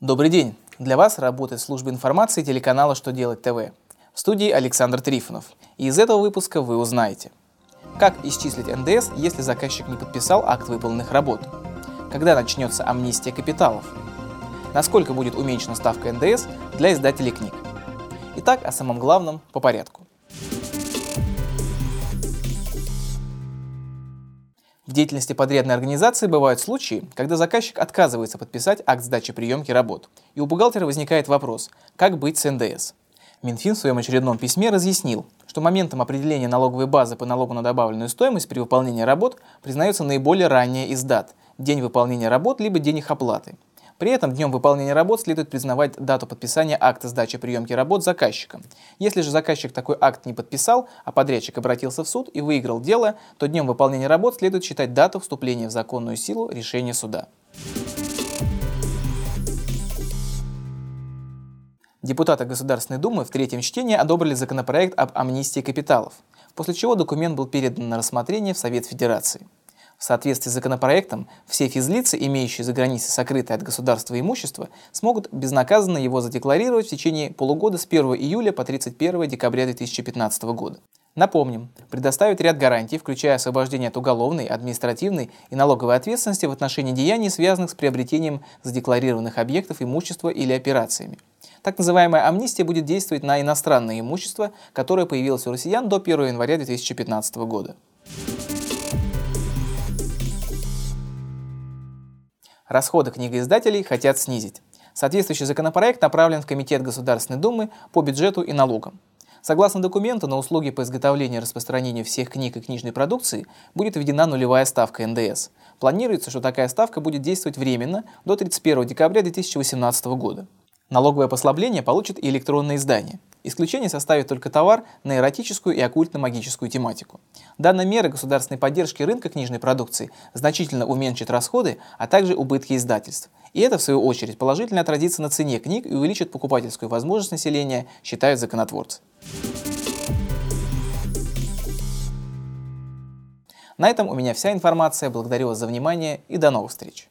Добрый день! Для вас работает служба информации телеканала «Что делать ТВ». В студии Александр Трифонов. И из этого выпуска вы узнаете, как исчислить НДС, если заказчик не подписал акт выполненных работ, когда начнется амнистия капиталов, насколько будет уменьшена ставка НДС для издателей книг. Итак, о самом главном по порядку. В деятельности подрядной организации бывают случаи, когда заказчик отказывается подписать акт сдачи приемки работ, и у бухгалтера возникает вопрос, как быть с НДС. Минфин в своем очередном письме разъяснил, что моментом определения налоговой базы по налогу на добавленную стоимость при выполнении работ признается наиболее ранняя из дат – день выполнения работ либо день их оплаты – при этом днем выполнения работ следует признавать дату подписания акта сдачи приемки работ заказчиком. Если же заказчик такой акт не подписал, а подрядчик обратился в суд и выиграл дело, то днем выполнения работ следует считать дату вступления в законную силу решения суда. Депутаты Государственной Думы в третьем чтении одобрили законопроект об амнистии капиталов, после чего документ был передан на рассмотрение в Совет Федерации. В соответствии с законопроектом, все физлицы, имеющие за границей сокрытое от государства имущество, смогут безнаказанно его задекларировать в течение полугода с 1 июля по 31 декабря 2015 года. Напомним, предоставить ряд гарантий, включая освобождение от уголовной, административной и налоговой ответственности в отношении деяний, связанных с приобретением задекларированных объектов имущества или операциями. Так называемая амнистия будет действовать на иностранное имущество, которое появилось у россиян до 1 января 2015 года. Расходы книгоиздателей хотят снизить. Соответствующий законопроект направлен в Комитет Государственной Думы по бюджету и налогам. Согласно документу, на услуги по изготовлению и распространению всех книг и книжной продукции будет введена нулевая ставка НДС. Планируется, что такая ставка будет действовать временно до 31 декабря 2018 года. Налоговое послабление получит и электронное издание. Исключение составит только товар на эротическую и оккультно-магическую тематику. Данная мера государственной поддержки рынка книжной продукции значительно уменьшит расходы, а также убытки издательств. И это, в свою очередь, положительно отразится на цене книг и увеличит покупательскую возможность населения, считают законотворцы. На этом у меня вся информация. Благодарю вас за внимание и до новых встреч.